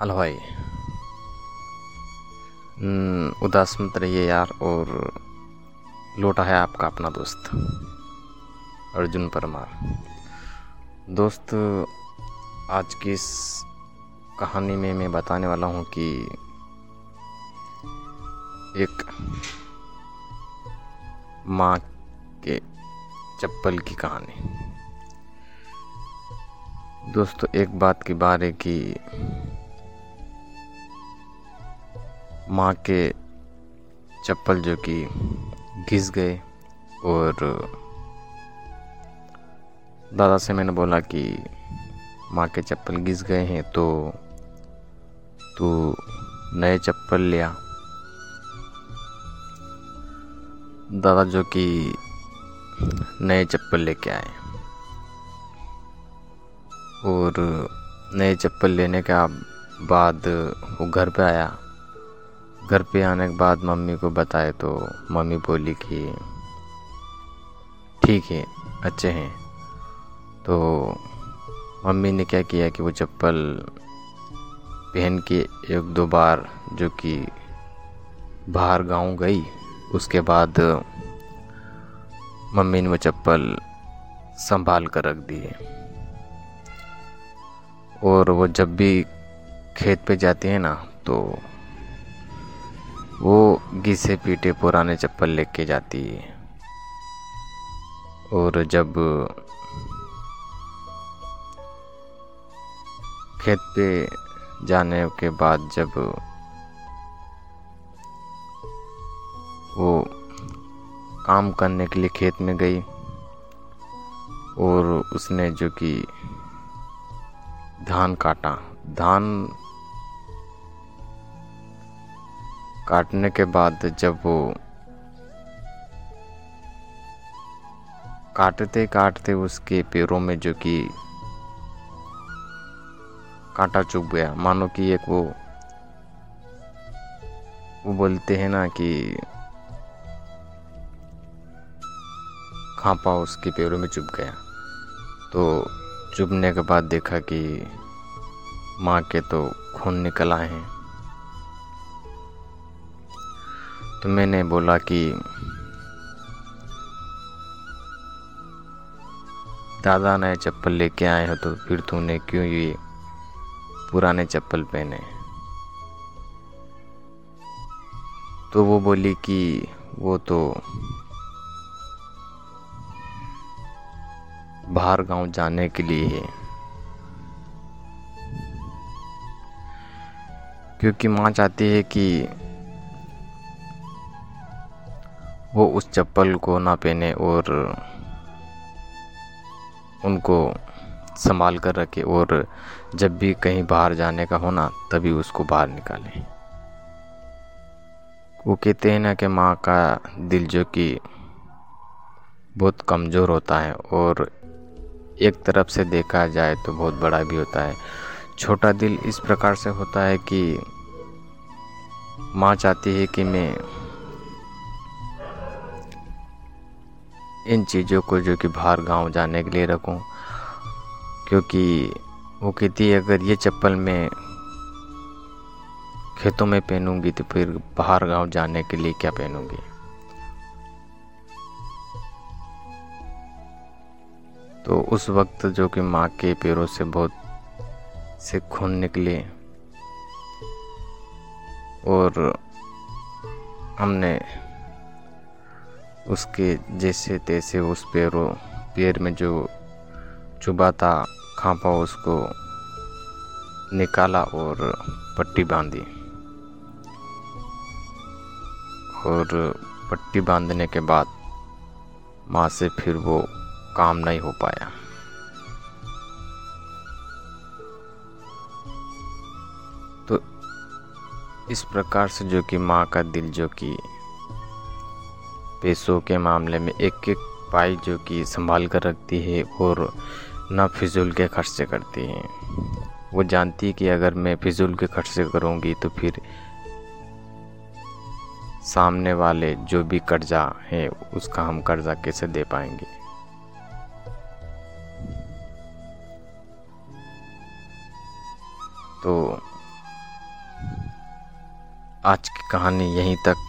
Hello भाई। हम्म, उदास मत रहिए यार और लौटा है आपका अपना दोस्त अर्जुन परमार। दोस्त आज की इस कहानी में मैं बताने वाला हूँ कि एक माँ के चप्पल की कहानी। दोस्तों एक बात की बात है कि माँ के चप्पल जो कि घिस गए और दादा से मैंने बोला कि माँ के चप्पल घिस गए हैं तो तू नए चप्पल लिया दादा जो कि नए चप्पल लेके आए। और नए चप्पल लेने के बाद वो घर पे आया। घर पे आने के बाद मम्मी को बताए तो मम्मी बोली कि ठीक है, अच्छे हैं। तो मम्मी ने क्या किया कि वो चप्पल पहन के एक दो बार जो कि बाहर गाँव गई, उसके बाद मम्मी ने वो चप्पल संभाल कर रख दिए और वो जब भी खेत पे जाती है ना तो वो घिसे पीटे पुराने चप्पल लेके जाती है। और जब खेत पे जाने के बाद जब वो काम करने के लिए खेत में गई, और उसने जो कि धान काटा, धान काटने के बाद जब वो काटते काटते उसके पैरों में जो कि कांटा चुभ गया। मानो कि एक वो वो बोलते हैं ना कि खापा उसके पैरों में चुभ गया। तो चुभने के बाद देखा कि माँ के तो खून निकल आए हैं। तो मैंने बोला कि दादा नए चप्पल लेके आए हो तो फिर तूने क्यों ये पुराने चप्पल पहने? तो वो बोली कि वो तो बाहर गाँव जाने के लिए है। क्योंकि माँ चाहती है कि वो उस चप्पल को ना पहने और उनको संभाल कर रखे और जब भी कहीं बाहर जाने का होना तभी उसको बाहर निकालें। वो कहते हैं ना कि माँ का दिल जो कि बहुत कमज़ोर होता है और एक तरफ़ से देखा जाए तो बहुत बड़ा भी होता है। छोटा दिल इस प्रकार से होता है कि माँ चाहती है कि मैं इन चीज़ों को जो कि बाहर गाँव जाने के लिए रखूँ। क्योंकि वो कहती है, अगर ये चप्पल मैं खेतों में पहनूँगी तो फिर बाहर गाँव जाने के लिए क्या पहनूँगी? तो उस वक्त जो कि माँ के पैरों से बहुत से खून निकले और हमने उसके जैसे तैसे उस पैरों, पैर में जो चुबा था, खापा उसको निकाला और पट्टी बांधी। और पट्टी बांधने के बाद माँ से फिर वो काम नहीं हो पाया। तो इस प्रकार से जो कि माँ का दिल जो कि पैसों के मामले में एक एक पाई जो कि संभाल कर रखती है और ना फिजूल के खर्चे करती है। वो जानती है कि अगर मैं फिजूल के खर्चे करूँगी तो फिर सामने वाले जो भी कर्जा है, उसका हम कर्जा कैसे दे पाएँगे? तो आज की कहानी यहीं तक।